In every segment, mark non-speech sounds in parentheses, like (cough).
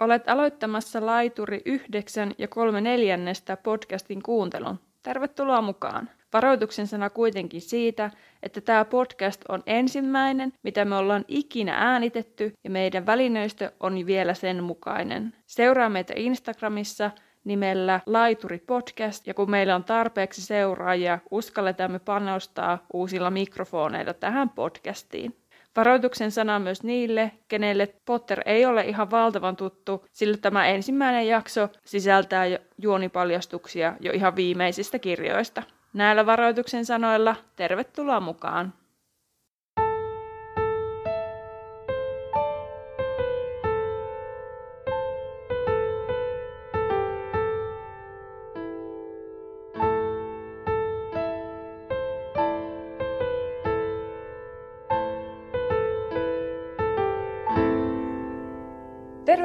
Olet aloittamassa Laituri 9 ja 3 neljännestä podcastin kuuntelun. Tervetuloa mukaan. Varoituksen sana kuitenkin siitä, että tämä podcast on ensimmäinen, mitä me ollaan ikinä äänitetty ja meidän välineistö on vielä sen mukainen. Seuraa meitä Instagramissa nimellä Laituri Podcast ja kun meillä on tarpeeksi seuraajia, uskalletaan me panostaa uusilla mikrofoneilla tähän podcastiin. Varoituksen sana myös niille, kenelle Potter ei ole ihan valtavan tuttu, sillä tämä ensimmäinen jakso sisältää juonipaljastuksia jo ihan viimeisistä kirjoista. Näillä varoituksen sanoilla tervetuloa mukaan!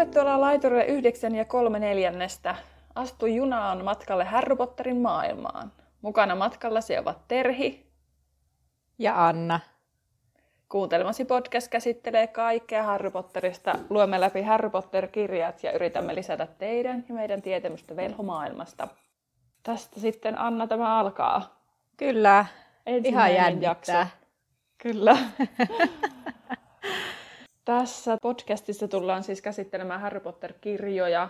Tervetuloa laiturille 9 ja 3 neljännestä. Astu junaan matkalle Harry Potterin maailmaan. Mukana matkallasi ovat Terhi ja Anna. Kuuntelmasi podcast käsittelee kaikkea Harry Potterista. Luemme läpi Harry Potter-kirjat ja yritämme lisätä teidän ja meidän tietämystä velhomaailmasta. Tästä sitten Anna tämä alkaa. Kyllä, ihan jännittää. Jakso. Kyllä. (laughs) Tässä podcastissa tullaan siis käsittelemään Harry Potter-kirjoja,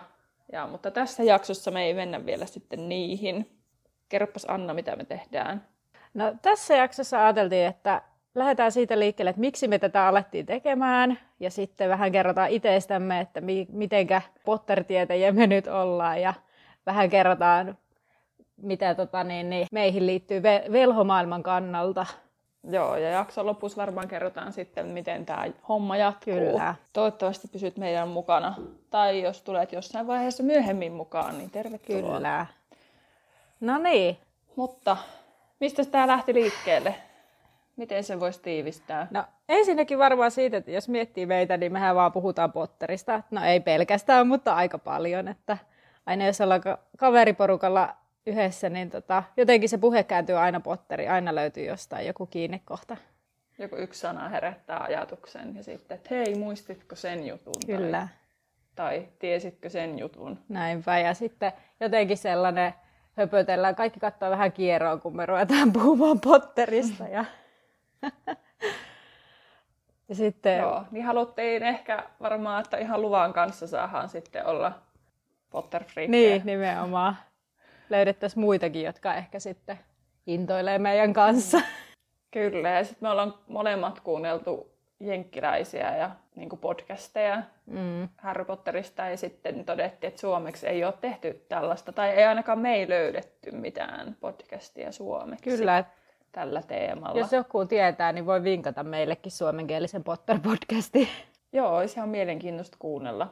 ja, mutta tässä jaksossa me ei mennä vielä sitten niihin. Kerropas Anna, mitä me tehdään. No, tässä jaksossa ajateltiin, että lähdetään siitä liikkeelle, että miksi me tätä alettiin tekemään, ja sitten vähän kerrotaan itsestämme, että mi- mitenkä Potter-tietäjiä me nyt ollaan, ja vähän kerrotaan, mitä tota, niin, niin, meihin liittyy ve- velhomaailman kannalta Joo, ja jakson lopussa varmaan kerrotaan sitten, miten tämä homma jatkuu. Kyllä. Toivottavasti pysyt meidän mukana. Tai jos tulet jossain vaiheessa myöhemmin mukaan, niin tervetuloa. Kyllä. No niin. Mutta mistä tämä lähti liikkeelle? Miten se voisi tiivistää? No ensinnäkin varmaan siitä, että jos miettii meitä, niin mehän vaan puhutaan Potterista. No ei pelkästään, mutta aika paljon. Että aina jos ollaan kaveriporukalla yhdessä, niin tota, jotenkin se puhe kääntyy aina Potteri, aina löytyy jostain joku kiinnekohta. Joku yksi sana herättää ajatuksen ja sitten, että hei, muistitko sen jutun? Kyllä. Tai, tai tiesitkö sen jutun? Näinpä, ja sitten jotenkin sellainen höpötellään, kaikki katsoo vähän kierroon, kun me ruvetaan (laughs) puhumaan Potterista. Ja, (laughs) ja sitten... Joo, niin haluttiin ehkä varmaan, että ihan luvan kanssa saadaan sitten olla potter Niin, nimenomaan löydettäisiin muitakin, jotka ehkä sitten intoilee meidän kanssa. Kyllä, ja sitten me ollaan molemmat kuunneltu jenkkiläisiä ja niin podcasteja mm. Harry Potterista ja sitten todettiin, että suomeksi ei ole tehty tällaista, tai ei ainakaan me ei löydetty mitään podcastia suomeksi. Kyllä. Tällä teemalla. Jos joku tietää, niin voi vinkata meillekin suomenkielisen Potter-podcastin. Joo, olisi ihan mielenkiintoista kuunnella.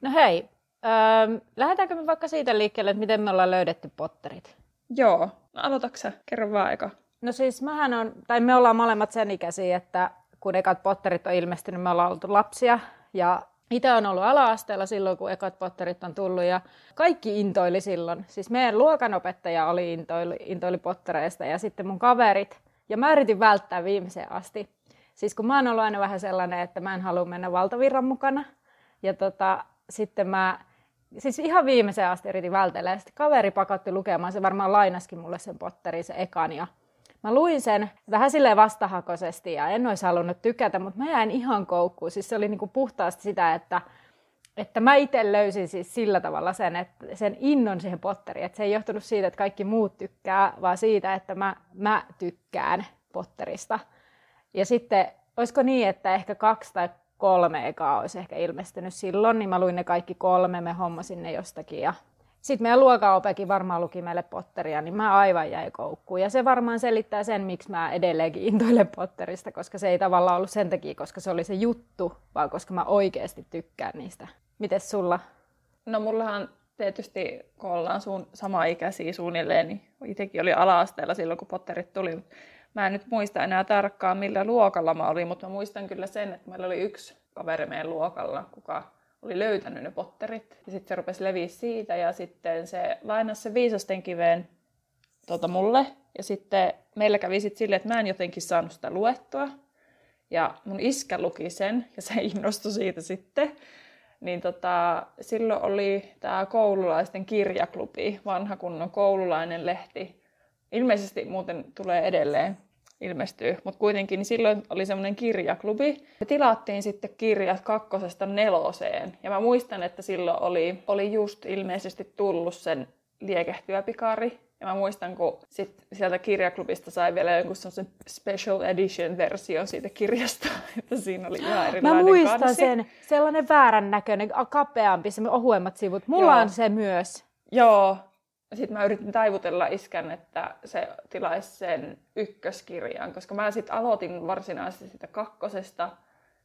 No hei, Öö, lähdetäänkö me vaikka siitä liikkeelle, että miten me ollaan löydetty potterit? Joo. No aloitatko Kerro vaan aika. No siis mähän on, tai me ollaan molemmat sen ikäisiä, että kun ekat potterit on ilmestynyt, me ollaan oltu lapsia. Ja itse on ollut ala-asteella silloin, kun ekat potterit on tullut ja kaikki intoili silloin. Siis meidän luokanopettaja oli intoili, intoili pottereista ja sitten mun kaverit. Ja mä yritin välttää viimeiseen asti. Siis kun mä oon ollut aina vähän sellainen, että mä en halua mennä valtavirran mukana. Ja tota, sitten mä siis ihan viimeiseen asti yritin vältellä. Ja sitten kaveri pakotti lukemaan, se varmaan lainaskin mulle sen Potterin, se ekan. Ja mä luin sen vähän silleen vastahakoisesti ja en olisi halunnut tykätä, mutta mä jäin ihan koukkuun. Siis se oli niinku puhtaasti sitä, että, että mä itse löysin siis sillä tavalla sen, että sen innon siihen Potteriin. Että se ei johtunut siitä, että kaikki muut tykkää, vaan siitä, että mä, mä tykkään Potterista. Ja sitten, olisiko niin, että ehkä kaksi tai kolme ekaa olisi ehkä ilmestynyt silloin, niin mä luin ne kaikki kolme, me hommasin ne jostakin ja sitten meidän luokaopekin varmaan luki meille Potteria, niin mä aivan jäi koukkuun. Ja se varmaan selittää sen, miksi mä edelleenkin intoilen Potterista, koska se ei tavallaan ollut sen takia, koska se oli se juttu, vaan koska mä oikeasti tykkään niistä. Mites sulla? No mullahan tietysti, kun ollaan suun, sama ikäisiä suunnilleen, niin itsekin oli ala-asteella silloin, kun Potterit tuli. Mä en nyt muista enää tarkkaan, millä luokalla mä olin, mutta mä muistan kyllä sen, että meillä oli yksi kaveri meidän luokalla, kuka oli löytänyt ne potterit. Ja sitten se rupesi leviä siitä ja sitten se lainasi se viisasten kiveen tota mulle. Ja sitten meillä kävi sitten silleen, että mä en jotenkin saanut sitä luettua. Ja mun iskä luki sen ja se innostui siitä sitten. niin tota, silloin oli tämä koululaisten kirjaklubi, vanha kunnon koululainen lehti. Ilmeisesti muuten tulee edelleen ilmestyy, mutta kuitenkin niin silloin oli semmoinen kirjaklubi. Me tilattiin sitten kirjat kakkosesta neloseen. Ja mä muistan, että silloin oli, oli just ilmeisesti tullut sen liekehtyä pikari. Ja mä muistan, kun sit sieltä kirjaklubista sai vielä jonkun semmoisen special edition versio siitä kirjasta, (laughs) että siinä oli ihan erilainen Mä muistan kansi. sen, sellainen väärän näköinen, kapeampi, se ohuemmat sivut. Mulla Joo. on se myös. Joo. Sitten mä yritin taivutella iskän, että se tilaisi sen ykköskirjan, koska mä sitten aloitin varsinaisesti sitä kakkosesta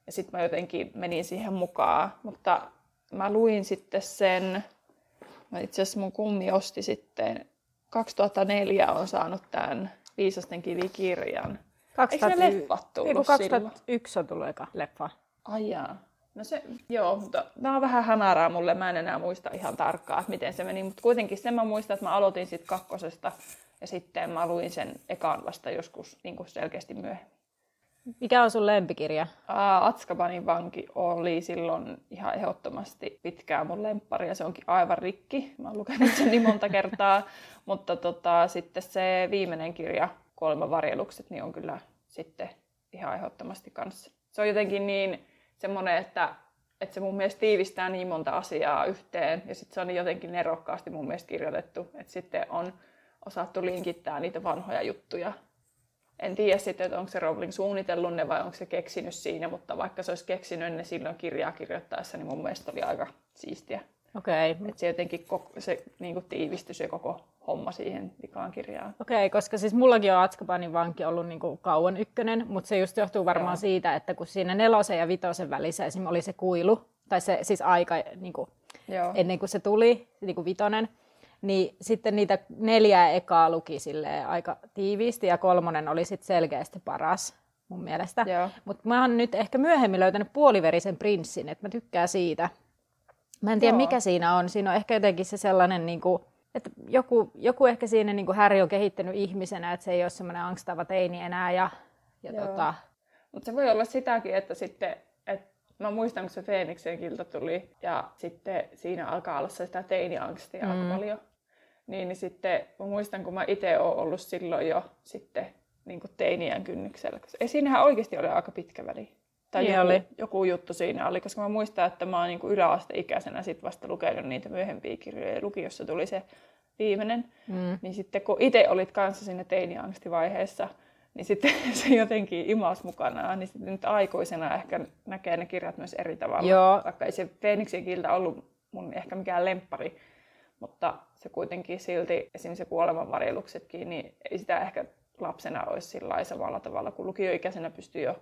ja sitten mä jotenkin menin siihen mukaan. Mutta mä luin sitten sen, itse asiassa mun kummi osti sitten, 2004 on saanut tämän Viisasten kivikirjan. Eikö ne leffat tullut Ei, kun silloin? 2001 on tullut eka leffa. Ai jaa. No se, joo, mutta tämä on vähän hämärää mulle. Mä en enää muista ihan tarkkaan, että miten se meni. Mutta kuitenkin sen mä muistan, että mä aloitin sitten kakkosesta ja sitten mä luin sen ekaan vasta joskus niin kuin selkeästi myöhemmin. Mikä on sun lempikirja? Aa, Atskabanin vanki oli silloin ihan ehdottomasti pitkään mun lemppari ja se onkin aivan rikki. Mä oon lukenut sen niin monta kertaa, (laughs) mutta tota, sitten se viimeinen kirja, Kolme varjelukset, niin on kyllä sitten ihan ehdottomasti kanssa. Se on jotenkin niin semmoinen, että, että se mun mielestä tiivistää niin monta asiaa yhteen ja sitten se on jotenkin nerokkaasti mun mielestä kirjoitettu, että sitten on osattu linkittää niitä vanhoja juttuja en tiedä sitten, että onko se Rowling suunnitellut ne vai onko se keksinyt siinä, mutta vaikka se olisi keksinyt ne silloin kirjaa kirjoittaessa, niin mun mielestä oli aika siistiä. Okei, okay. Että se jotenkin koko, se niin kuin tiivistyi se koko homma siihen vikaan kirjaan. Okei, koska siis mullakin on Atskabanin vanki ollut niin kuin kauan ykkönen, mutta se just johtuu varmaan Joo. siitä, että kun siinä nelosen ja vitosen välissä esim. oli se kuilu, tai se siis aika niin kuin, Joo. ennen kuin se tuli, niin kuin vitonen, niin sitten niitä neljää ekaa luki aika tiiviisti ja kolmonen oli sitten selkeästi paras mun mielestä. Mutta mä oon nyt ehkä myöhemmin löytänyt puoliverisen prinssin, että mä tykkään siitä. Mä en tiedä, Joo. mikä siinä on. Siinä on ehkä jotenkin se sellainen, niin kuin, että joku, joku ehkä siinä niin kuin Harry on kehittynyt ihmisenä, että se ei ole semmoinen angstava teini enää. Ja, ja Joo. tota, Mutta se voi olla sitäkin, että sitten, että mä muistan, kun se Feeniksen kilta tuli ja sitten siinä alkaa olla sitä teiniangstia mm. aika paljon. Niin, niin sitten mä muistan, kun mä itse oon ollut silloin jo sitten niin kuin teiniän kynnyksellä. Ei siinähän oikeasti ole aika pitkä väli. Tai Niin joku, oli. joku juttu siinä oli, koska mä muistan, että mä oon niin yläasteikäisenä sit vasta lukenut niitä myöhempiä kirjoja. Ja lukiossa tuli se viimeinen. mm, Niin sitten kun itse olit kanssa siinä teiniangstivaiheessa, niin sitten (laughs) se jotenkin imas mukanaan, niin sitten nyt aikuisena ehkä näkee ne kirjat myös eri tavalla. Joo. Vaikka ei se Feeniksen kilta ollut mun ehkä mikään lemppari, mutta se kuitenkin silti, esimerkiksi se kuolemanvarjeluksetkin, niin ei sitä ehkä lapsena olisi sillä samalla tavalla, kun lukioikäisenä pystyy jo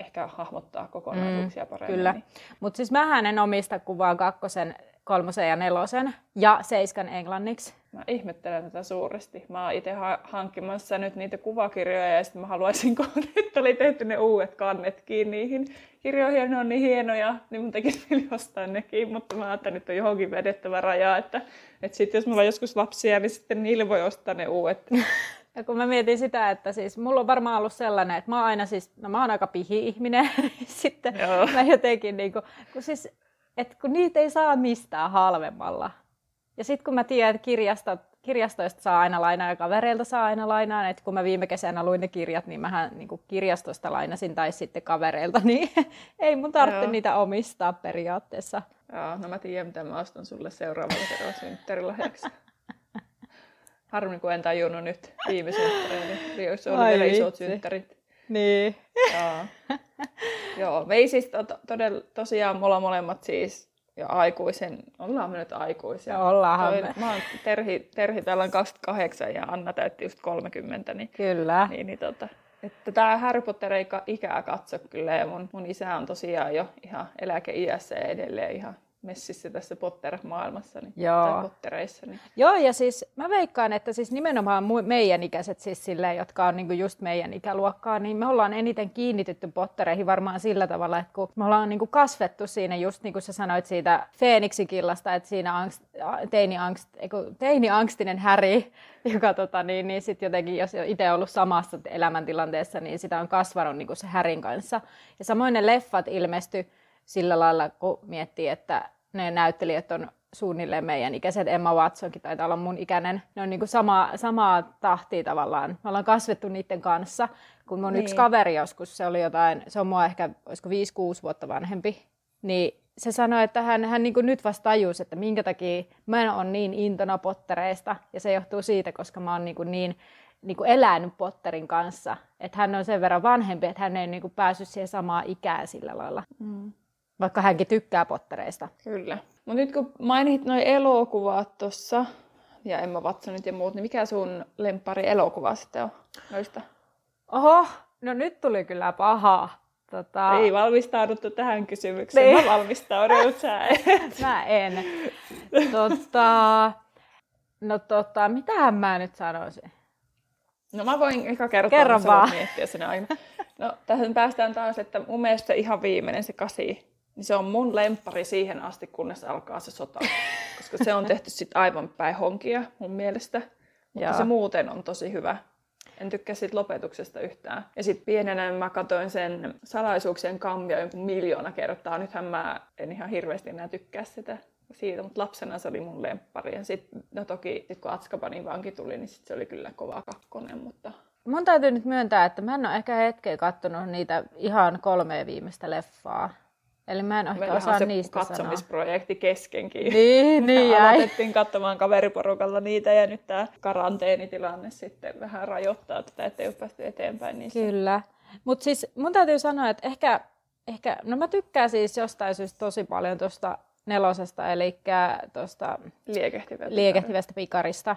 ehkä hahmottaa kokonaisuuksia mm, paremmin. kyllä. Niin. Mutta siis mähän en omista kuvaa kakkosen, kolmosen ja nelosen ja seiskan englanniksi. Mä ihmettelen tätä suuresti. Mä oon itse ha- hankkimassa nyt niitä kuvakirjoja ja sitten mä haluaisin, (laughs) kun nyt oli tehty ne uudet kannetkin niihin kirjoihin ja ne on niin hienoja, niin mun tekisi mieli ostaa nekin, mutta mä ajattelin, että on johonkin vedettävä raja, että, että sitten jos mulla on joskus lapsia, niin sitten niille voi ostaa ne uudet. (laughs) Ja kun mä mietin sitä, että siis mulla on varmaan ollut sellainen, että mä oon aina siis, no mä oon aika pihi-ihminen, (laughs) sitten Joo. mä jotenkin niinku, kun siis, että kun niitä ei saa mistään halvemmalla. Ja sitten kun mä tiedän, että kirjastot, kirjastoista saa aina lainaa ja kavereilta saa aina lainaa, että kun mä viime kesänä luin ne kirjat, niin mähän niin kirjastosta lainasin tai sitten kavereilta, (laughs) niin ei mun tarvitse Joo. niitä omistaa periaatteessa. Joo, no mä tiedän, mitä mä ostan sulle seuraavalla kerralla synttärilahjaksi. (laughs) Harmi, kun en tajunnut nyt viime synttäreillä. Olisi ollut Ai vielä isot synttärit. Niin. Joo. Joo, me ei siis to, todella, tosiaan me ollaan molemmat siis jo aikuisen, ollaan me nyt aikuisia. Ja ollaanhan Toi- me. Mä oon Terhi, Terhi täällä on 28 ja Anna täytti just 30, niin, Kyllä. niin, niin tota, että tämä Harry Potter ei ikää katso kyllä ja mun, mun isä on tosiaan jo ihan eläkeiässä ja edelleen ihan messissä tässä Potter-maailmassa, niin, Joo. tai Pottereissa. Niin. Joo, ja siis mä veikkaan, että siis nimenomaan meidän ikäiset, siis silleen, jotka on niinku just meidän ikäluokkaa, niin me ollaan eniten kiinnitytty pottereihin varmaan sillä tavalla, että kun me ollaan niinku kasvettu siinä just niin kuin sä sanoit siitä Feeniksikillasta, että siinä angst, teini-angst, eiku, teini-angstinen häri, (laughs) joka tota, niin, niin sit jotenkin, jos itse ollut samassa elämäntilanteessa, niin sitä on kasvanut niinku se härin kanssa. Ja samoin ne leffat ilmestyi sillä lailla, kun miettii, että ne näyttelijät on suunnilleen meidän ikäiset. Emma Watsonkin taitaa olla mun ikäinen. Ne on niinku sama, samaa tahtia tavallaan. Me ollaan kasvettu niiden kanssa. Kun mun niin. yksi kaveri joskus, se oli jotain, se on mua ehkä, olisiko 5-6 vuotta vanhempi, niin se sanoi, että hän, hän niin nyt vasta tajusi, että minkä takia mä en ole niin intona pottereista. Ja se johtuu siitä, koska mä oon niin, niin, niin kuin elänyt Potterin kanssa. Että hän on sen verran vanhempi, että hän ei niin kuin päässyt siihen samaan ikään sillä lailla. Mm. Vaikka hänkin tykkää Pottereista. Kyllä. Mutta nyt kun mainit noin elokuvat tuossa, ja Emma Watsonit ja muut, niin mikä sun lempari elokuva sitten on noista? Oho, no nyt tuli kyllä paha. Tota... Ei valmistauduttu tähän kysymykseen, niin. mä valmistaudun, sä (laughs) Mä en. Tota... No tota, mitähän mä nyt sanoisin? No mä voin ehkä kertoa, Kerro vaan. miettiä sen aina. No tähän päästään taas, että mun mielestä ihan viimeinen se kasi, niin se on mun lempari siihen asti, kunnes alkaa se sota. (laughs) Koska se on tehty sit aivan päin honkia mun mielestä. Mutta Jaa. se muuten on tosi hyvä. En tykkää siitä lopetuksesta yhtään. Ja sitten pienenä mä katsoin sen salaisuuksien kammia jonkun miljoona kertaa. Nythän mä en ihan hirveästi enää tykkää sitä siitä, mutta lapsena se oli mun lemppari. Ja sitten no toki sit kun Atskabanin vanki tuli, niin sit se oli kyllä kova kakkonen, mutta Mun täytyy nyt myöntää, että mä en ole ehkä hetkeä kattonut niitä ihan kolmea viimeistä leffaa. Eli mä en ehkä osaa se niistä katsomisprojekti sanoa. keskenkin. (laughs) Niin, niin jäi. Aloitettiin katsomaan kaveriporukalla niitä ja nyt tämä karanteenitilanne sitten vähän rajoittaa tätä, että ei ole päästy eteenpäin niissä. Kyllä. Mutta siis mun täytyy sanoa, että ehkä, ehkä, no mä tykkään siis jostain syystä tosi paljon tuosta nelosesta, eli tuosta liekehtivästä, liekehtivästä pikarista.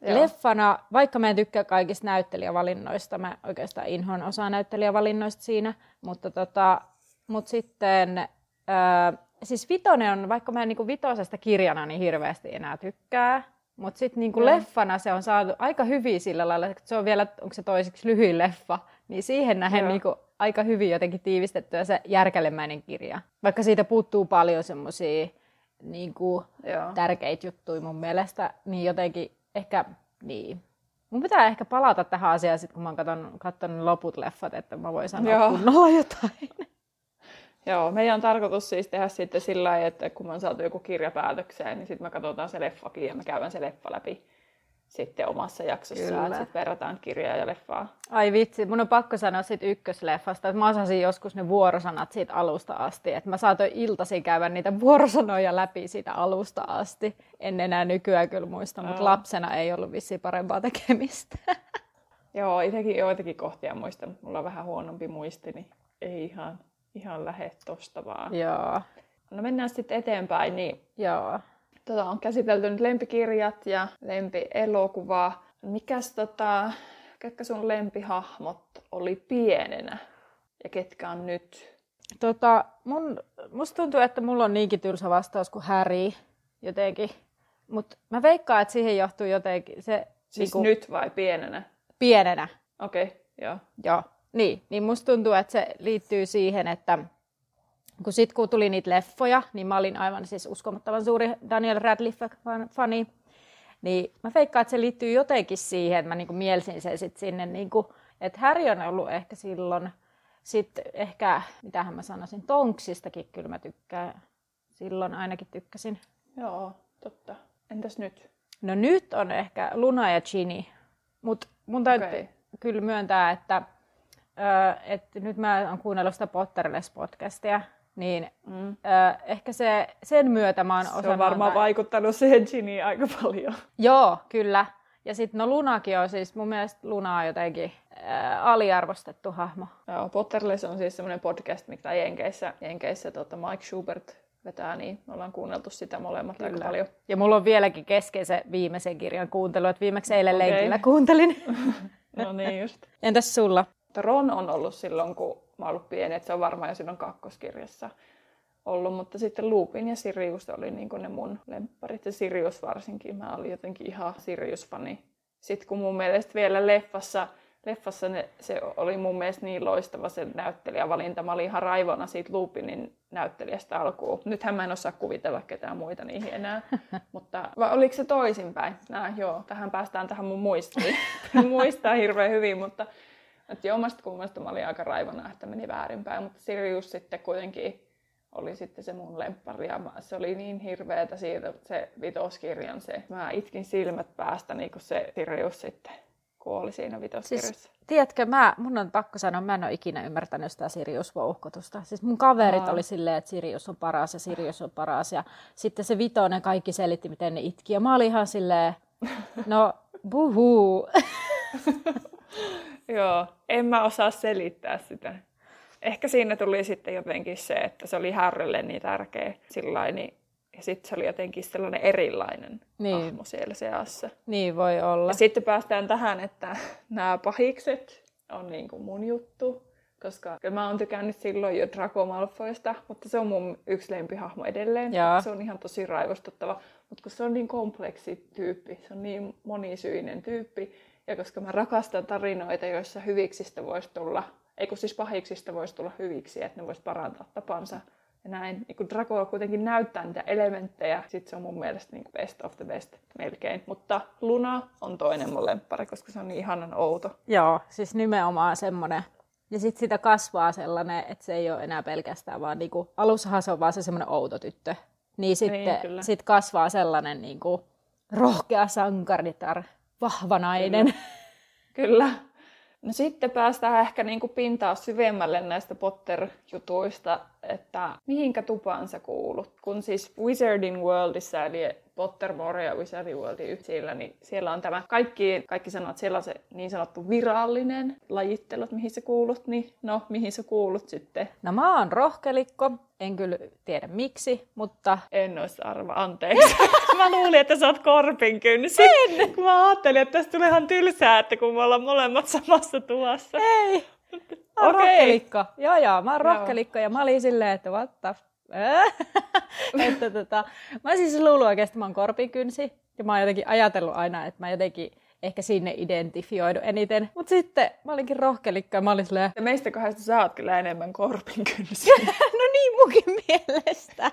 Joo. Leffana, vaikka mä en tykkää kaikista näyttelijävalinnoista, mä oikeastaan inhoan osaa näyttelijävalinnoista siinä, mutta tota, mut sitten, äh, siis Vitonen on, vaikka mä en niinku vitosesta kirjana niin hirveästi enää tykkää, mutta sitten niinku leffana se on saatu aika hyvin sillä lailla, että se on vielä, onko se toiseksi lyhyin leffa, niin siihen nähen niinku aika hyvin jotenkin tiivistettyä se järkälemäinen kirja. Vaikka siitä puuttuu paljon semmoisia niinku, tärkeitä juttuja mun mielestä, niin jotenkin ehkä niin. Mun pitää ehkä palata tähän asiaan sit, kun mä oon katsonut loput leffat, että mä voin sanoa Joo. kunnolla jotain. (laughs) Joo, meidän on tarkoitus siis tehdä sitten sillä lailla, että kun me on saatu joku kirja päätökseen, niin sitten me katsotaan se leffakin ja me käydään se leffa läpi sitten omassa jaksossa, että sitten verrataan kirjaa ja leffaa. Ai vitsi, mun on pakko sanoa siitä ykkösleffasta, että mä osasin joskus ne vuorosanat siitä alusta asti, että mä saatoin iltasi käydä niitä vuorosanoja läpi siitä alusta asti. En enää nykyään kyllä muista, mutta lapsena ei ollut vissiin parempaa tekemistä. (laughs) Joo, itsekin joitakin kohtia muistan, mutta mulla on vähän huonompi muisti, niin ei ihan, ihan lähde tosta vaan. Joo. No mennään sitten eteenpäin, niin Joo. Tota, on käsitelty nyt lempikirjat ja lempielokuva. Mikäs tota, ketkä sun lempihahmot oli pienenä ja ketkä on nyt? Tota, mun, musta tuntuu, että mulla on niinkin tylsä vastaus kuin Harry jotenkin. Mutta mä veikkaan, että siihen johtuu jotenkin se... Siis niinku, nyt vai pienenä? Pienenä. Okei, okay, joo. Joo, niin, niin musta tuntuu, että se liittyy siihen, että kun sit kun tuli niitä leffoja, niin mä olin aivan siis uskomattoman suuri Daniel Radcliffe-fani. Niin mä veikkaan, että se liittyy jotenkin siihen, että mä niinku mielsin sen sit sinne, niinku, että Harry on ollut ehkä silloin, sitten ehkä, mitähän mä sanoisin, Tonksistakin kyllä mä tykkään. Silloin ainakin tykkäsin. Joo, totta. Entäs nyt? No nyt on ehkä Luna ja Ginny. Mutta mun täytyy okay. kyllä myöntää, että, että nyt mä oon kuunnellut sitä Potterless-podcastia, niin mm. äh, ehkä se, sen myötä mä oon osannut... Se on varmaan antaa... vaikuttanut siihen Giniin aika paljon. Joo, kyllä. Ja sitten no Lunakin on siis, mun mielestä Luna on jotenkin äh, aliarvostettu hahmo. Joo, Potterless on siis semmoinen podcast, mikä Jenkeissä, Jenkeissä tota Mike Schubert vetää, niin me ollaan kuunneltu sitä molemmat Kyllä. aika paljon. Ja mulla on vieläkin kesken se viimeisen kirjan kuuntelu, että viimeksi eilen okay. lenkillä kuuntelin. (laughs) no niin just. Entäs sulla? Ron on ollut silloin, kun mä oon ollut pieni, että se on varmaan jo silloin kakkoskirjassa ollut, mutta sitten Lupin ja Sirius oli niin ne mun lempparit ja Sirius varsinkin. Mä olin jotenkin ihan Sirius-fani. Sitten kun mun mielestä vielä leffassa, leffassa ne, se oli mun mielestä niin loistava se näyttelijävalinta. Mä olin ihan raivona siitä Lupinin näyttelijästä alkuun. Nythän mä en osaa kuvitella ketään muita niihin enää. (laughs) Mutta vai oliko se toisinpäin? Nää, joo, tähän päästään tähän mun muistiin. (laughs) Muistaa hirveän hyvin, mutta että omasta kummasta mä olin aika raivona, että meni väärinpäin, mutta Sirius sitten kuitenkin oli sitten se mun lemppari. Ja se oli niin hirveetä siitä se vitoskirjan se. Mä itkin silmät päästä niin kuin se Sirius sitten kuoli siinä vitoskirjassa. Siis, tiedätkö, mä, mun on pakko sanoa, mä en ole ikinä ymmärtänyt sitä Sirius-vouhkotusta. Siis mun kaverit Aa. oli silleen, että Sirius on paras ja Sirius on paras. Ja sitten se vitonen kaikki selitti, miten ne itki. Ja mä olin ihan silleen, no buhuu. (laughs) Joo, en mä osaa selittää sitä. Ehkä siinä tuli sitten jotenkin se, että se oli Harrylle niin tärkeä sillä niin ja sitten se oli jotenkin sellainen erilainen niin. hahmo siellä seassa. Niin voi olla. Ja sitten päästään tähän, että (laughs) nämä pahikset on niin kuin mun juttu. Koska mä oon tykännyt silloin jo Draco Malfoista, mutta se on mun yksi lempihahmo edelleen. Jaa. Se on ihan tosi raivostuttava. Mutta kun se on niin kompleksi tyyppi, se on niin monisyinen tyyppi. Ja koska mä rakastan tarinoita, joissa hyviksistä voisi tulla, ei kun siis pahiksista voisi tulla hyviksi, että ne voisi parantaa tapansa ja näin. Niin kun Draco kuitenkin näyttää niitä elementtejä, sit se on mun mielestä niin best of the best melkein. Mutta Luna on toinen mun lemppari, koska se on niin ihanan outo. Joo, siis nimenomaan semmonen. Ja sitten sitä kasvaa sellainen, että se ei ole enää pelkästään vaan niinku, alussahan se on vaan se semmoinen outo tyttö. Niin sitten niin, sit kasvaa sellainen niinku, rohkea sankaritar, vahva nainen. Kyllä. Kyllä. No sitten päästään ehkä niin kuin pintaa syvemmälle näistä Potter-jutuista, että mihinkä tupaan sä kuulut. Kun siis Wizarding Worldissa, eli Pottermore ja Wizarding Worldin yksillä, niin siellä on tämä, kaikki, kaikki sanoo, että siellä on se niin sanottu virallinen lajittelu, että mihin sä kuulut, niin no, mihin sä kuulut sitten? No mä oon rohkelikko, en kyllä tiedä miksi, mutta... En olisi arva, anteeksi. (laughs) mä luulin, että sä oot korpin kynsi. En! Mä ajattelin, että tästä tulee ihan tylsää, että kun me ollaan molemmat samassa tuvassa. Ei! Okay. rohkelikko. Joo, joo, mä oon rohkelikko ja mä olin silleen, että what the (laughs) että tota, mä siis luullut oikeasti, että mä oon korpikynsi. Ja mä oon jotenkin ajatellut aina, että mä jotenkin ehkä sinne identifioidu eniten. Mutta sitten mä olinkin rohkelikko ja mä olin silleen... Ja meistä kahdesta sä oot kyllä enemmän korpinkynsi. (laughs) no niin munkin mielestä.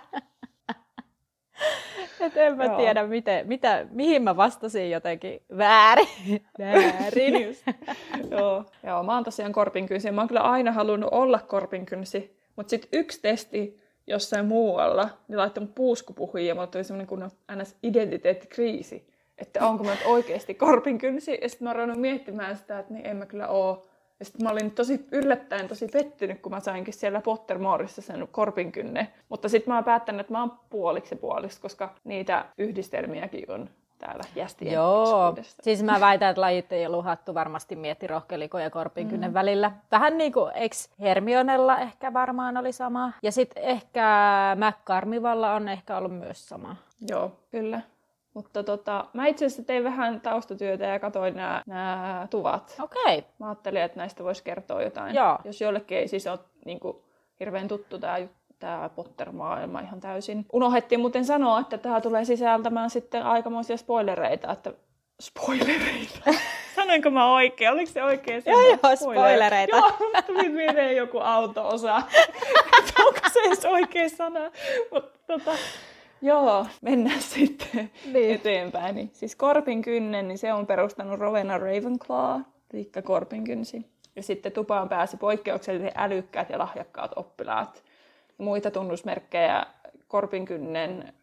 En mä Joo. tiedä, miten, mitä, mihin mä vastasin jotenkin väärin. (laughs) väärin. Joo. Joo, mä oon tosiaan korpinkynsi mä oon kyllä aina halunnut olla korpinkynsi. Mutta sitten yksi testi jossain muualla, niin laittoi mun puuskupuhuja ja mulla tuli semmoinen kunnon ns. identiteettikriisi. Että onko mä nyt oikeasti korpinkynsi. Ja sitten mä oon miettimään sitä, että niin en mä kyllä oo. Ja sitten mä olin tosi yllättäen tosi pettynyt, kun mä sainkin siellä Pottermoreissa sen korpinkynne. Mutta sitten mä oon päättänyt, että mä oon puoliksi puoliksi, koska niitä yhdistelmiäkin on täällä jästien Joo, siis mä väitän, että lajit ei ollut hattu varmasti mietti rohkeliko ja korpinkynnen mm. välillä. Vähän niin kuin ex Hermionella ehkä varmaan oli sama. Ja sitten ehkä McCarmivalla on ehkä ollut myös sama. Joo, kyllä. Mutta tota, mä itse asiassa tein vähän taustatyötä ja katsoin nämä tuvat. Okei. Okay. Mä ajattelin, että näistä voisi kertoa jotain. Joo. Jos jollekin ei siis ole niin kuin, hirveän tuttu tämä tämä Potter-maailma ihan täysin. Unohdettiin muuten sanoa, että tämä tulee sisältämään sitten aikamoisia spoilereita, että spoilereita. (laughs) Sanoinko mä oikein? Oliko se oikein sana? Joo, joo, spoilereita. Joo, tuli mieleen joku auto-osa. (laughs) Onko se edes oikea sana? Mutta tota, Joo, mennään (laughs) sitten niin. eteenpäin. Niin, siis Korpin kynnen, niin se on perustanut Rowena Ravenclaw, eli Korpin kynsi. Ja sitten tupaan pääsi poikkeuksellisen älykkäät ja lahjakkaat oppilaat. Muita tunnusmerkkejä Korpinkynnen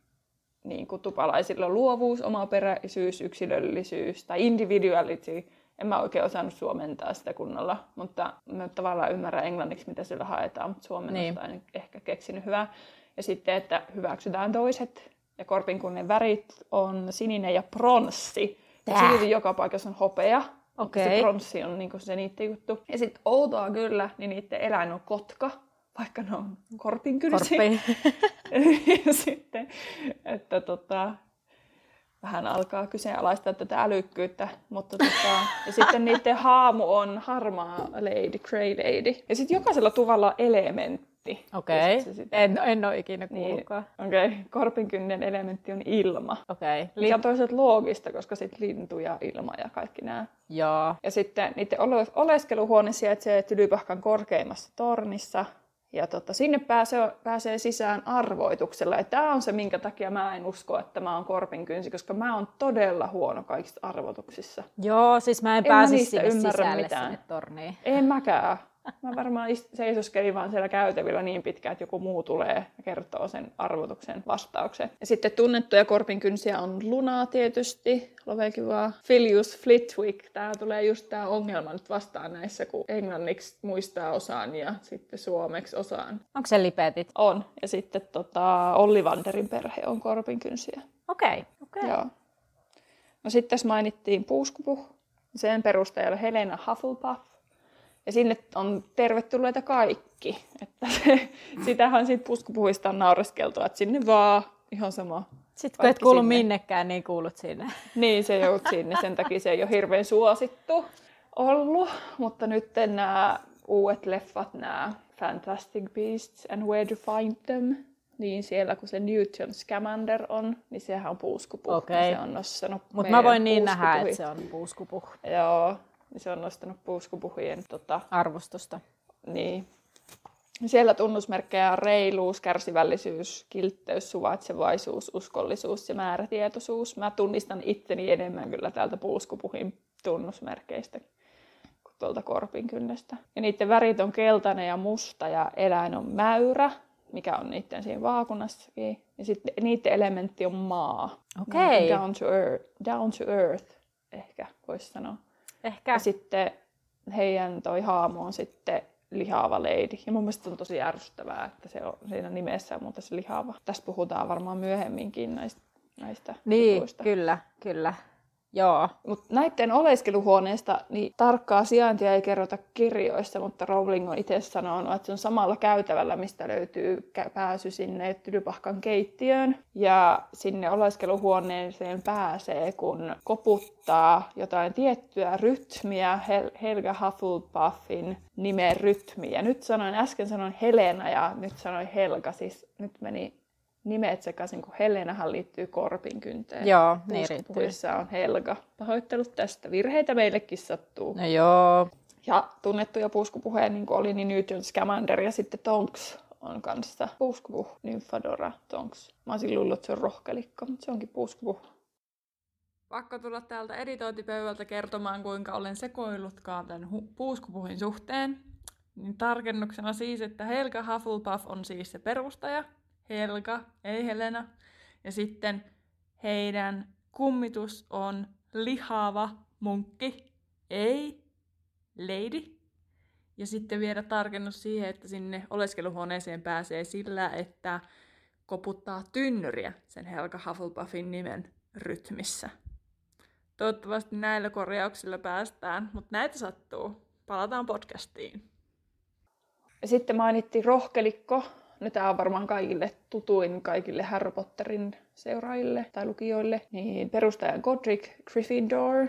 niin kuin tupalaisilla on luovuus, omaperäisyys, yksilöllisyys tai individuality. En mä oikein osannut suomentaa sitä kunnolla, mutta mä tavallaan ymmärrän englanniksi, mitä sillä haetaan, mutta suomennosta niin. en ehkä keksinyt hyvää. Ja sitten, että hyväksytään toiset. Ja korpinkunnin värit on sininen ja pronssi. Ja silti joka paikassa on hopea. Okay. Se pronssi on niin se niiden juttu. Ja sitten outoa kyllä, niin niiden eläin on kotka vaikka ne on korpinkynsi. Ja (laughs) sitten, että tota, vähän alkaa kyseenalaistaa tätä älykkyyttä, mutta tota, ja sitten niiden haamu on harmaa lady, grey lady. Ja sitten jokaisella tuvalla on elementti. Okei, okay. en, en ole ikinä niin, kuullutkaan. Niin, Okei, okay. korpinkynnen elementti on ilma. Okei. Okay. Mikä on toisaalta loogista, koska sitten lintu ja ilma ja kaikki nämä. Joo. Ja sitten niiden oleskeluhuone sijaitsee Tylypahkan korkeimmassa tornissa, ja tota, sinne pääsee, pääsee sisään arvoituksella. Ja tämä on se, minkä takia mä en usko, että mä oon korpinkynsi, koska mä oon todella huono kaikissa arvotuksissa. Joo, siis mä en, en pääse sinne sisälle mitään. sinne torniin. En mäkään. Mä varmaan seisoskelin vaan siellä käytävillä niin pitkään, että joku muu tulee ja kertoo sen arvotuksen vastauksen. Ja sitten tunnettuja korpinkynsiä on Luna tietysti, Lovekivaa, Filius Flitwick. Tää tulee just tää ongelma nyt vastaan näissä, kun englanniksi muistaa osaan ja sitten suomeksi osaan. Onko se lipetit? On. Ja sitten tota, Olli Vanderin perhe on korpinkynsiä. Okei, okay. okei. Okay. Joo. No sitten tässä mainittiin puuskupuh. Sen perustaja Helena Hufflepuff. Ja sinne on tervetulleita kaikki. Että se, (laughs) sitähän siitä puskupuhista on naureskeltu, että sinne vaan ihan sama. Sitten kun et kuulu sinne. minnekään, niin kuulut sinne. (laughs) Niin, se joudut sinne. Sen takia se ei ole hirveän suosittu ollut. Mutta nyt nämä uudet leffat, nämä Fantastic Beasts and Where to Find Them, niin siellä kun se Newton Scamander on, niin sehän on puuskupuh. Okay. Se on nostanut Mutta mä voin niin nähdä, että se on puuskupuh. Joo, niin se on nostanut puuskupuhien tota, arvostusta. Niin. Siellä tunnusmerkkejä on reiluus, kärsivällisyys, kiltteys, suvaitsevaisuus, uskollisuus ja määrätietoisuus. Mä tunnistan itteni enemmän kyllä täältä puuskupuhin tunnusmerkeistä kuin tuolta korpin kynnestä. Ja niiden värit on keltainen ja musta ja eläin on mäyrä, mikä on niiden siinä vaakunassakin. Ja sitten niiden elementti on maa. Okei. Okay. Down to earth, down to earth ehkä voisi sanoa. Ehkä. Ja sitten heidän toi haamu on sitten lihaava lady. Ja mun mielestä on tosi ärsyttävää, että se on siinä nimessä on muuten se lihaava. Tästä puhutaan varmaan myöhemminkin näistä, näistä Niin, jutuista. kyllä, kyllä. Joo. Mutta näiden oleskeluhuoneesta niin tarkkaa sijaintia ei kerrota kirjoissa, mutta Rowling on itse sanonut, että se on samalla käytävällä, mistä löytyy pääsy sinne Tylypahkan keittiöön. Ja sinne oleskeluhuoneeseen pääsee, kun koputtaa jotain tiettyä rytmiä, Hel- Helga Hufflepuffin nimen rytmiä. Nyt sanoin, äsken sanoin Helena ja nyt sanoin Helga, siis nyt meni nimet sekaisin, kun Helenahan liittyy korpinkynteen. Joo, niin Puhuissa on Helga. Pahoittelut tästä. Virheitä meillekin sattuu. No joo. Ja tunnettuja puuskupuheen niin oli niin Newton Scamander ja sitten Tonks on kanssa puuskupuh, Nymphadora Tonks. Mä olisin luullut, että se on rohkelikko, mutta se onkin puuskupuh. Pakko tulla täältä editointipöydältä kertomaan, kuinka olen sekoillutkaan tämän hu- puuskupuhin suhteen. Niin tarkennuksena siis, että Helga Hufflepuff on siis se perustaja, Helga, ei Helena. Ja sitten heidän kummitus on lihava munkki, ei lady. Ja sitten vielä tarkennus siihen, että sinne oleskeluhuoneeseen pääsee sillä, että koputtaa tynnyriä sen Helga Hufflepuffin nimen rytmissä. Toivottavasti näillä korjauksilla päästään, mutta näitä sattuu. Palataan podcastiin. Sitten mainittiin rohkelikko, No tämä on varmaan kaikille tutuin kaikille Harry Potterin seuraajille tai lukijoille. Niin perustaja Godric Gryffindor,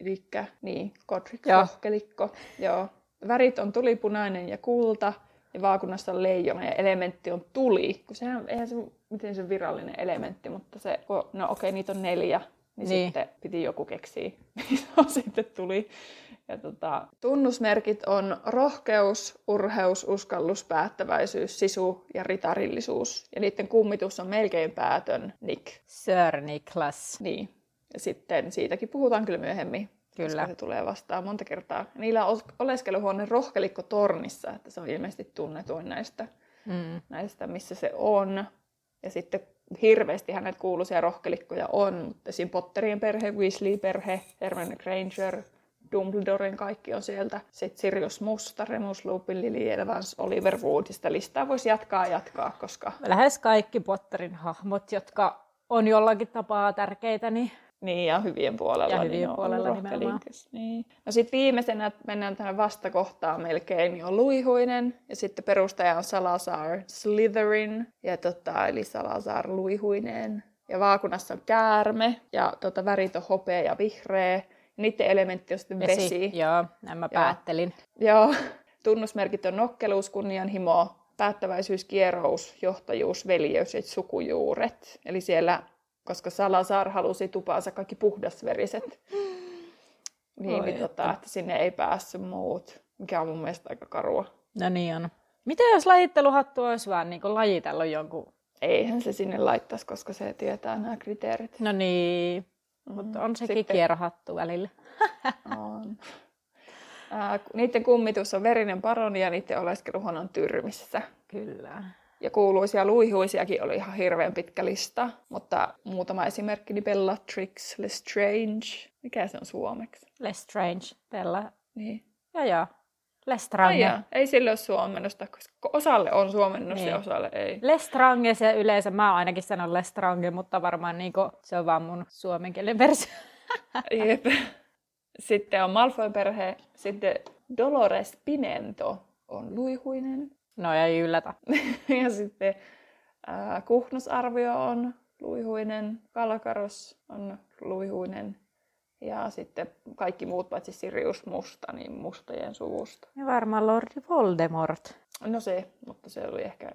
eli niin, Godric Joo. Rohkelikko. Joo. Värit on tulipunainen ja kulta, ja vaakunnassa on leijona ja elementti on tuli. Kun sehän, eihän se, miten se virallinen elementti, mutta se, no okei, okay, niitä on neljä, niin, niin. sitten piti joku keksiä, (laughs) niin sitten tuli. Ja tota, tunnusmerkit on rohkeus, urheus, uskallus, päättäväisyys, sisu ja ritarillisuus. Ja niiden kummitus on melkein päätön Nick. Sir Niklas. Niin. Ja sitten siitäkin puhutaan kyllä myöhemmin. Kyllä. Koska se tulee vastaan monta kertaa. Niillä on oleskeluhuone rohkelikko tornissa, että se on ilmeisesti tunnetuin näistä, mm. näistä missä se on. Ja sitten hirveästi hänet kuuluisia rohkelikkoja on, mutta esim. Potterien perhe, Weasley-perhe, Hermione Granger, Dumbledoren kaikki on sieltä. Sitten Sirius Musta, Remus Lupin, Lily Evans, Oliver Woodista. Listaa voisi jatkaa jatkaa, koska... Lähes kaikki Potterin hahmot, jotka on jollakin tapaa tärkeitä, niin niin, ja hyvien puolella. Ja hyvien niin puolella nimenomaan. Niin. No sitten viimeisenä, mennään tähän vastakohtaan melkein, niin on Luihuinen. Ja sitten perustaja on Salazar Slytherin, ja tota, eli Salazar Luihuinen. Ja vaakunassa on käärme, ja tota, värit on hopea ja vihreä. Niiden elementti on sitten vesi. vesi. Joo, näin mä päättelin. Joo. (laughs) Tunnusmerkit on nokkeluus, kunnianhimo, päättäväisyys, kierous, johtajuus, veljeys ja sukujuuret. Eli siellä, koska Salazar halusi tupaansa kaikki puhdasveriset, (gasps) niin, niin tota, että sinne ei päässyt muut, mikä on mun mielestä aika karua. No niin on. Mitä jos lajitteluhattu olisi vaan niin lajitellut jonkun? Eihän se sinne laittaisi, koska se tietää nämä kriteerit. No niin, mutta on sekin Sitten... kierrohattu välillä. (laughs) on. Niiden kummitus on verinen paroni ja niiden oleskeluhan on tyrmissä. Kyllä. Ja kuuluisia luihuisiakin oli ihan hirveän pitkä lista, mutta muutama esimerkki, niin Bellatrix Lestrange. Mikä se on suomeksi? Lestrange, Bella. Niin. Ja joo. Lestrange. Ai jaa, ei sille ole suomennosta, koska osalle on suomennos Niin. ja osalle ei. Lestrange se yleensä, mä ainakin sanon Lestrange, mutta varmaan niinku, se on vaan mun suomenkielinen versio. Jep. Sitten on Malfoy perhe, sitten Dolores Pimento on luihuinen. No ei yllätä. (laughs) ja sitten ää, Kuhnusarvio on luihuinen, Kalkaros on luihuinen. Ja sitten kaikki muut paitsi Sirius Musta, niin mustojen suvusta. Ja varmaan Lordi Voldemort. No se, mutta se oli ehkä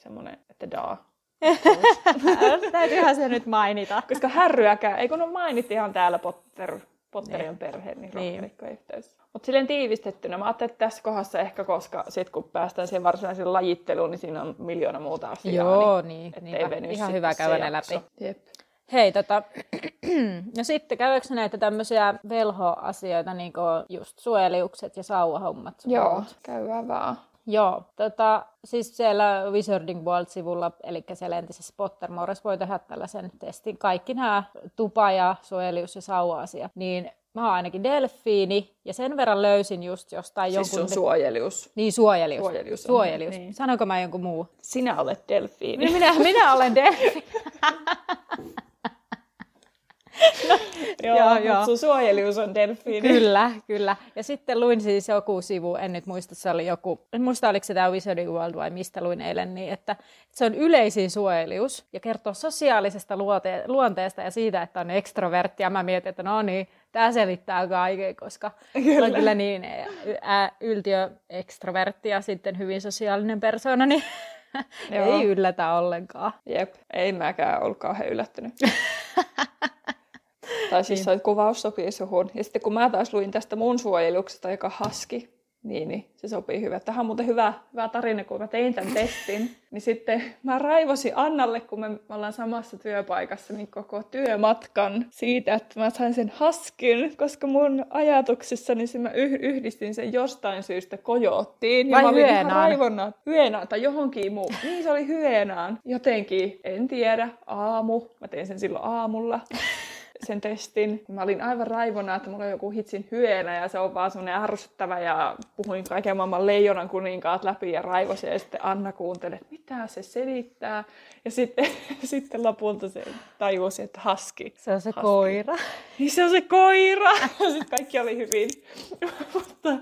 semmoinen, että daa. (laughs) Täytyyhän se nyt mainita. Koska härryäkään, ei kun no mainittihan täällä Potter, Potterien perhe, niin Niin. rohkelikkoyhteys. Mutta silleen tiivistettynä, mä ajattelin, että tässä kohdassa ehkä, koska sit kun päästään siihen varsinaiseen lajitteluun, niin siinä on miljoona muuta asiaa. Joo, niin, niin. veny Ihan hyvä käydä ne läpi. Jep. Hei, tota, (clears throat) no sitten käydäänkö näitä tämmöisiä velhoasioita, niin kuin just suojeliukset ja sauvahommat? Joo, käydään vaan. Joo, tota, siis siellä Wizarding World-sivulla, eli siellä entisessä Pottermores voi tehdä tällaisen testin. Kaikki nämä tupa- ja suojelius- ja sauva-asia. Niin mä oon ainakin delfiini, ja sen verran löysin just jostain Siis jonkun... sun suojelius. Niin, suojelius. Suojelius on, suojelius. niin. Sanoinko mä jonkun muu? Sinä olet delfiini. Minä, minä olen delfiini. (laughs) (laughs) joo, joo, joo. sun suojelius on delfiini. Kyllä, kyllä. Ja sitten luin siis joku sivu, en nyt muista, se oli joku, en muista oliko se tämä Wizarding World vai mistä luin eilen, niin että se on yleisin suojelius ja kertoo sosiaalisesta luote- luonteesta ja siitä, että on ekstrovertti. Ja mä mietin, että no niin, tämä selittää kaiken, koska kyllä. on kyllä niin ä, yltiö ekstrovertti ja sitten hyvin sosiaalinen persona, niin (laughs) ei yllätä ollenkaan. Jep, ei mäkään ollut kauhean yllättynyt. (laughs) tai siis se kuvaus sopii suhun. Ja sitten kun mä taas luin tästä mun suojeluksesta, joka haski, niin, niin se sopii hyvä. Tähän on muuten hyvä, hyvä tarina, kun mä tein tämän testin. Niin sitten mä raivosin Annalle, kun me, ollaan samassa työpaikassa, niin koko työmatkan siitä, että mä sain sen haskin, koska mun ajatuksissani se mä yh- yhdistin sen jostain syystä kojoottiin. Ja Vai mä olin hyeenaan tai johonkin muu. Niin se oli hyeenaan. Jotenkin, en tiedä, aamu. Mä tein sen silloin aamulla sen testin. Mä olin aivan raivona, että mulla on joku hitsin hyeenä ja se on vaan semmoinen ärsyttävä ja puhuin kaiken maailman leijonan kuninkaat läpi ja raivosin ja sitten Anna kuunteli, että mitä se selittää. Ja sitten, (laughs) sitten lopulta se tajusi, että haski. Se on se Husky. koira. Niin se on se koira. (laughs) Sitten kaikki oli hyvin. (laughs) mutta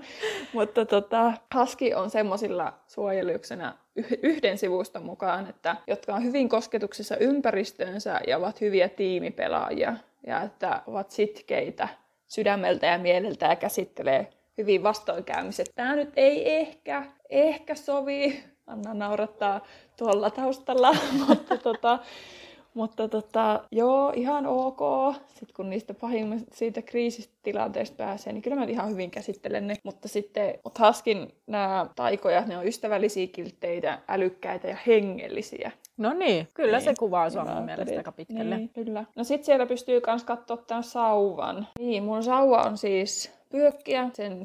mutta tota, Husky on semmoisilla suojeluksena yh- yhden sivuston mukaan, että, jotka on hyvin kosketuksissa ympäristöönsä ja ovat hyviä tiimipelaajia. Ja että ovat sitkeitä sydämeltä ja mieleltä ja käsittelee hyvin vastoinkäymiset. Tämä nyt ei ehkä, ehkä sovi. Anna naurattaa tuolla taustalla, (laughs) mutta tota, mutta tota, joo, ihan ok. Sitten kun niistä pahimmista siitä kriisistilanteesta pääsee, niin kyllä mä ihan hyvin käsittelen ne. Mutta sitten mut Haskin nämä taikoja, ne on ystävällisiä, kiltteitä, älykkäitä ja hengellisiä. No niin, kyllä Niin, se kuvaa sua mun mielestä aika pitkälle. Niin, kyllä. No sit siellä pystyy myös katsoa tämän sauvan. Niin, mun sauva on siis pyökkiä, sen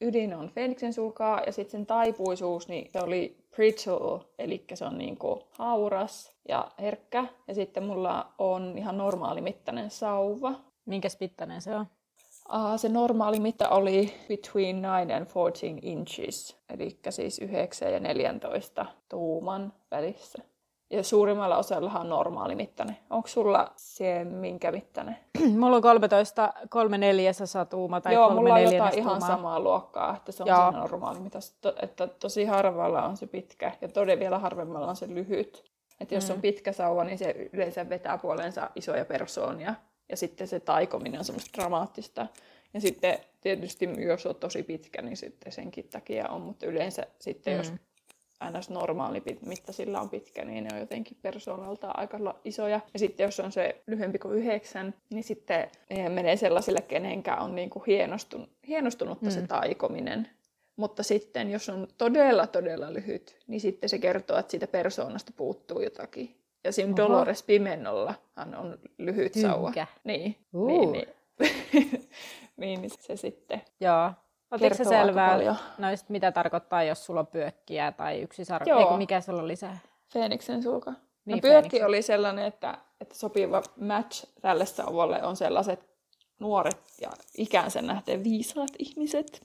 ydin on Feeniksen sulkaa ja sitten sen taipuisuus, niin se oli brittle, eli se on niinku hauras ja herkkä. Ja sitten mulla on ihan normaali mittainen sauva. Minkäs mittainen se on? Uh, se normaali mitta oli between 9 and 14 inches, eli siis 9 ja 14 tuuman välissä. Ja suurimmalla osallahan on normaali mittainen. Onko sulla se minkä mittainen? (clears throat) Mulla on 13, 3 neljäsosa tuuma tai Joo, 3 mulla on jotain ihan tuumaa. samaa luokkaa, että se on Joo. se normaali mitä to, että tosi harvalla on se pitkä ja todella vielä harvemmalla on se lyhyt. Että jos Mm. on pitkä sauva, niin se yleensä vetää puoleensa isoja persoonia ja sitten se taikominen on semmoista dramaattista. Ja sitten tietysti jos on tosi pitkä, niin sitten senkin takia on, mutta yleensä sitten Mm. jos ns. normaali mitta sillä on pitkä, niin ne on jotenkin persoonaltaan aika isoja. Ja sitten jos on se lyhyempi kuin yhdeksän, niin sitten ne menee sellaisille, kenenkään on niinku hienostunut, hienostunutta se Mm. taikominen. Mutta sitten, jos on todella, todella lyhyt, niin sitten se kertoo, että siitä persoonasta puuttuu jotakin. Ja siinä Oho. Dolores Pimennolla on lyhyt sauva. Tynkä. Niin, Uu. niin, niin. niin, (laughs) niin se sitten. Joo. Oletko se selvää noista, mitä tarkoittaa, jos sulla on pyökkiä tai yksi sarvi? Joo. Eiku, mikä sulla on lisää? Feeniksen sulka. Niin, Niin, no pyökki Feeniksen. oli sellainen, että, että sopiva match tälle sauvalle on sellaiset nuoret ja ikäänsä nähden viisaat ihmiset.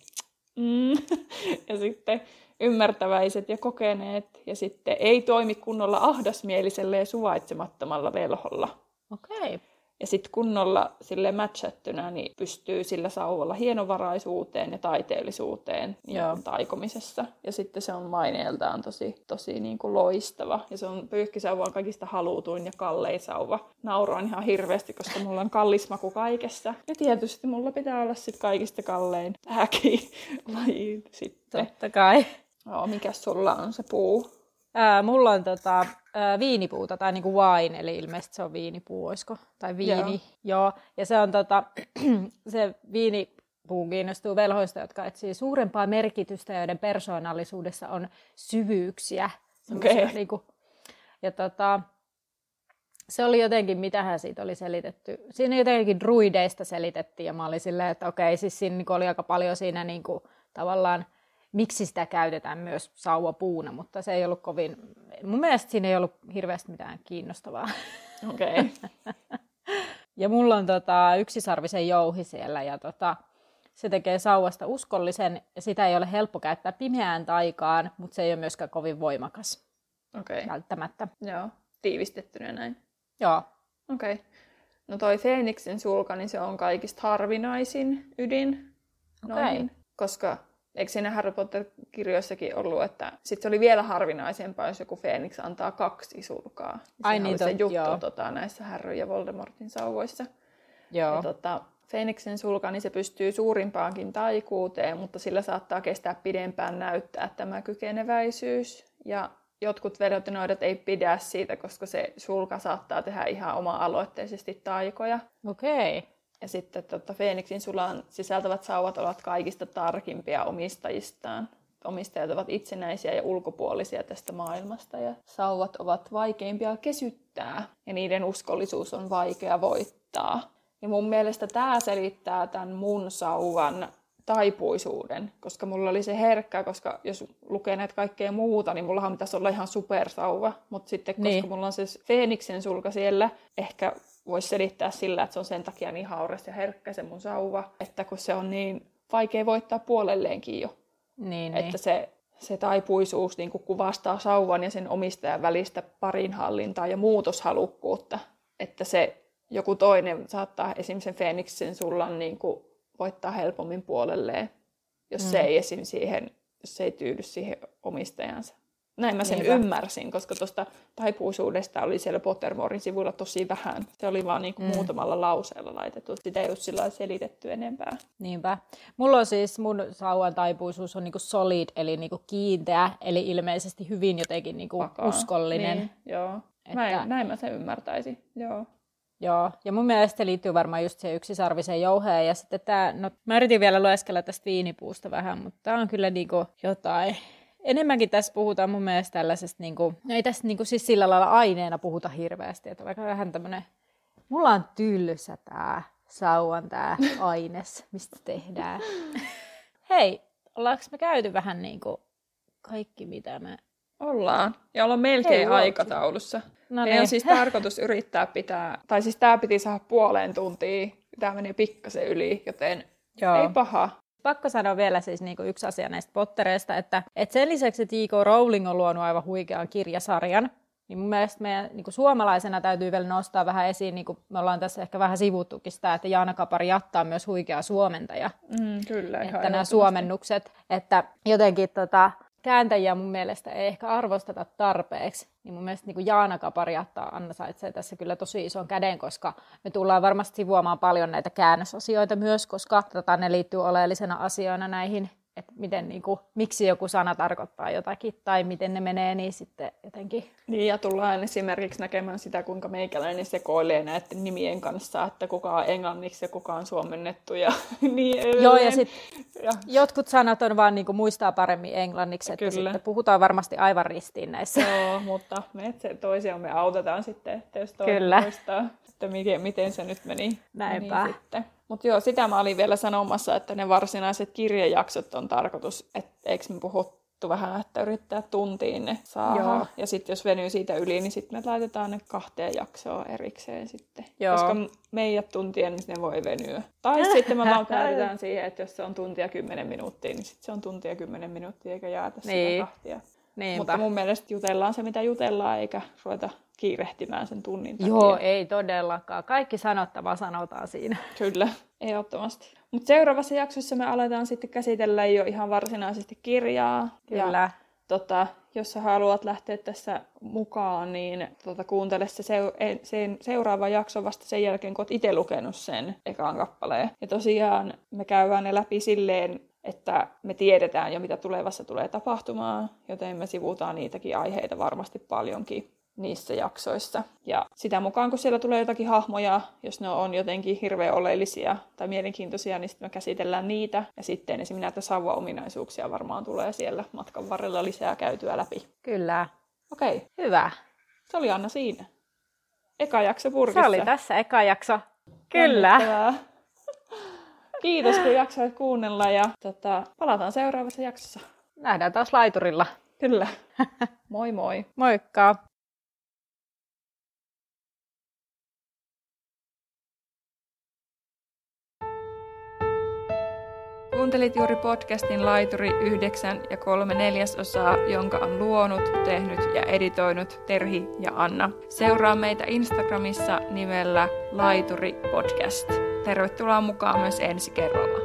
Mm. (laughs) ja sitten ymmärtäväiset ja kokeneet. Ja sitten ei toimi kunnolla ahdasmieliselle ja suvaitsemattomalla velholla. Okei. Okay. Ja sitten kunnolla sille matchattuna niin pystyy sillä sauvalla hienovaraisuuteen ja taiteellisuuteen ja taikomisessa. Ja sitten se on maineeltaan tosi, tosi niin kuin loistava. Ja se on pyyhkisauva on kaikista halutuin ja kallein sauva. Nauroin ihan hirveästi, koska mulla on kallis maku kaikessa. Ja tietysti mulla pitää olla sitten kaikista kallein tämäkin laji sitten. Totta kai. Joo, mikä sulla on se puu? Ää, mulla on tota, viinipuuta, tai niinku wine, eli ilmeisesti se on viinipuu, oisko? Tai viini, joo. joo. Ja se on tota, (clears throat) se viinipuu kiinnostuu velhoista, jotka etsii suurempaa merkitystä, joiden persoonallisuudessa on syvyyksiä. Okei. Niinku, ja tota, se oli jotenkin, mitähän siitä oli selitetty. Siinä jotenkin druideista selitettiin, ja mä olin silleen, että okei, siis siinä niinku oli aika paljon siinä niinku, tavallaan, miksi sitä käytetään myös sauvapuuna, mutta se ei ollut kovin, mun mielestä siinä ei ollut hirveästi mitään kiinnostavaa. Okei. Okay. (laughs) Ja mulla on tota, yksisarvisen jouhi siellä ja tota, se tekee sauvasta uskollisen ja sitä ei ole helppo käyttää pimeään taikaan, mutta se ei ole myöskään kovin voimakas Okei. Okay. välttämättä. Joo. Tiivistettynä näin. Joo, Okei. Okay. No toi Feeniksen sulka, niin se on kaikista harvinaisin ydin Okei. noihin. Koska eikö siinä Harry Potter-kirjoissakin ollut, että sit se oli vielä harvinaisempaa, jos joku Feenix antaa kaksi sulkaa. Ai niin, oli se juttu joo. tota, näissä Harry ja Voldemortin sauvoissa. joo. Ja tota, Feeniksen sulka, niin se pystyy suurimpaankin taikuuteen, mutta sillä saattaa kestää pidempään näyttää tämä kykeneväisyys. Ja jotkut vedotinoidat ei pidä siitä, koska se sulka saattaa tehdä ihan oma-aloitteisesti taikoja. Okei. Ja sitten tota, Feeniksin sulan sisältävät sauvat ovat kaikista tarkimpia omistajistaan. Omistajat ovat itsenäisiä ja ulkopuolisia tästä maailmasta ja sauvat ovat vaikeimpia kesyttää ja niiden uskollisuus on vaikea voittaa. Ja mun mielestä tämä selittää tämän mun sauvan taipuisuuden, koska mulla oli se herkkä, koska jos lukee näitä kaikkea muuta, niin mullahan pitäisi olla ihan supersauva. Mutta sitten koska Niin. mulla on se Feeniksen sulka siellä, ehkä voisi selittää sillä, että se on sen takia niin hauras ja herkkä se mun sauva, että kun se on niin vaikea voittaa puolelleenkin jo. Niin, niin. Että se, se taipuisuus niin kuin kuvastaa sauvan ja sen omistajan välistä parinhallintaa ja muutoshalukkuutta. Että se joku toinen saattaa esimerkiksi sen Feeniksen sullan niin kuin voittaa helpommin puolelleen, jos Mm. se ei esim. siihen, jos se ei tyydy siihen omistajansa. Näin mä sen Niinpä. ymmärsin, koska tuosta taipuisuudesta oli siellä Pottermorin sivuilla tosi vähän. Se oli vaan niin kuin Mm. muutamalla lauseella laitettu. Sitä ei ole sillä selitetty enempää. Niinpä. Mulla on siis, mun sauvan taipuisuus on niinku solid, eli niinku kiinteä, eli ilmeisesti hyvin jotenkin niinku Vakaa. uskollinen. Niin, joo. Että- Näin, näin mä sen ymmärtäisin. Joo. Joo, ja mun mielestä liittyy varmaan just se yksisarviseen jouheen. Ja sitten tää, no mä yritin vielä lueskella tästä viinipuusta vähän, mutta tää on kyllä niinku jotain. Enemmänkin tässä puhutaan mun mielestä tällaisesta, niinku, no ei tässä niinku siis sillä lailla aineena puhuta hirveästi, että vaikka vähän tämmönen, mulla on tylsä tää sauvan tää (laughs) aines, mistä tehdään. Hei, ollaanko me käyty vähän niinku kaikki mitä me... Ollaan. Ja ollaan melkein luoksi. aikataulussa. No Meidän on niin. siis tarkoitus yrittää pitää, tai siis tää piti saada puoleen tuntiin. Tää menee pikkasen yli, joten Joo. ei paha. Pakko sanoa vielä siis niinku yksi asia näistä Pottereista, että, että sen lisäksi, että J.K. Rowling on luonut aivan huikean kirjasarjan, niin mun mielestä meidän niin suomalaisena täytyy vielä nostaa vähän esiin, niin kuin me ollaan tässä ehkä vähän sivuttukin sitä, että Jaana Kapari Jatta on myös huikea suomentaja. Mm, kyllä, ihan että nämä suomennukset, että jotenkin tota, kääntäjiä mun mielestä ei ehkä arvosteta tarpeeksi, niin mun mielestä niin Jaana Kapariatta ansaitsee tässä kyllä tosi ison käden, koska me tullaan varmasti sivuamaan paljon näitä käännösasioita myös, koska tota, ne liittyy oleellisena asioina näihin, että miten, niin kuin, miksi joku sana tarkoittaa jotakin tai miten ne menee, niin sitten jotenkin Niin, ja tullaan esimerkiksi näkemään sitä, kuinka meikäläinen sekoilee näiden nimien kanssa, että kuka on englanniksi ja kuka on suomennettu ja (laughs) niin edelleen. Joo, ja sitten jotkut sanat on vaan niin kuin muistaa paremmin englanniksi, että Kyllä. sitten puhutaan varmasti aivan ristiin näissä. joo, mutta me se toisiaan me autetaan sitten, että jos toinen muistaa, että miten, miten se nyt meni. Näinpä. meni sitten. Mutta joo, sitä mä olin vielä sanomassa, että ne varsinaiset kirjajaksot on tarkoitus, että eikö me puhuttu vähän, että yrittää tuntiin ne saada. Joo. Ja sitten jos venyy siitä yli, niin sitten me laitetaan ne kahteen jaksoon erikseen sitten. Joo. Koska meidät tuntien, niin ne voi venyä. Tai (laughs) sitten me vaan päätetään siihen, että jos se on tuntia kymmenen minuuttia, niin sitten se on tuntia kymmenen minuuttia, eikä jaeta niin. sitä kahtia. Niinpä. Mutta mun mielestä jutellaan se, mitä jutellaan, eikä ruveta kiirehtimään sen tunnin takia. Joo, ei todellakaan. Kaikki sanottava sanotaan siinä. Kyllä, ehdottomasti. Mutta seuraavassa jaksossa me aletaan sitten käsitellä jo ihan varsinaisesti kirjaa. Kyllä. Ja, tota, jos sä haluat lähteä tässä mukaan, niin tota, kuuntele se seu- sen seuraava jakso vasta sen jälkeen, kun oot itse lukenut sen ekaan kappaleen. Ja tosiaan me käydään ne läpi silleen, että me tiedetään jo, mitä tulevassa tulee tapahtumaan, joten me sivutaan niitäkin aiheita varmasti paljonkin niissä jaksoissa. Ja sitä mukaan, kun siellä tulee jotakin hahmoja, jos ne on jotenkin hirveän oleellisia tai mielenkiintoisia, niin sitten me käsitellään niitä. Ja sitten esimerkiksi näitä sauva-ominaisuuksia varmaan tulee siellä matkan varrella lisää käytyä läpi. Kyllä. Okei. Okay. Hyvä. Se oli Anna siinä. Eka jakso purkissa. Se oli tässä eka jakso. Kyllä. Kiitos, kun jaksoit kuunnella ja tota, palataan seuraavassa jaksossa. Nähdään taas laiturilla. Kyllä. (laughs) moi moi. Moikka. Kuuntelit juuri podcastin Laituri 9 ja 3 neljäsosaa, jonka on luonut, tehnyt ja editoinut Terhi ja Anna. Seuraa meitä Instagramissa nimellä Laituri Podcast. Tervetuloa mukaan myös ensi kerralla.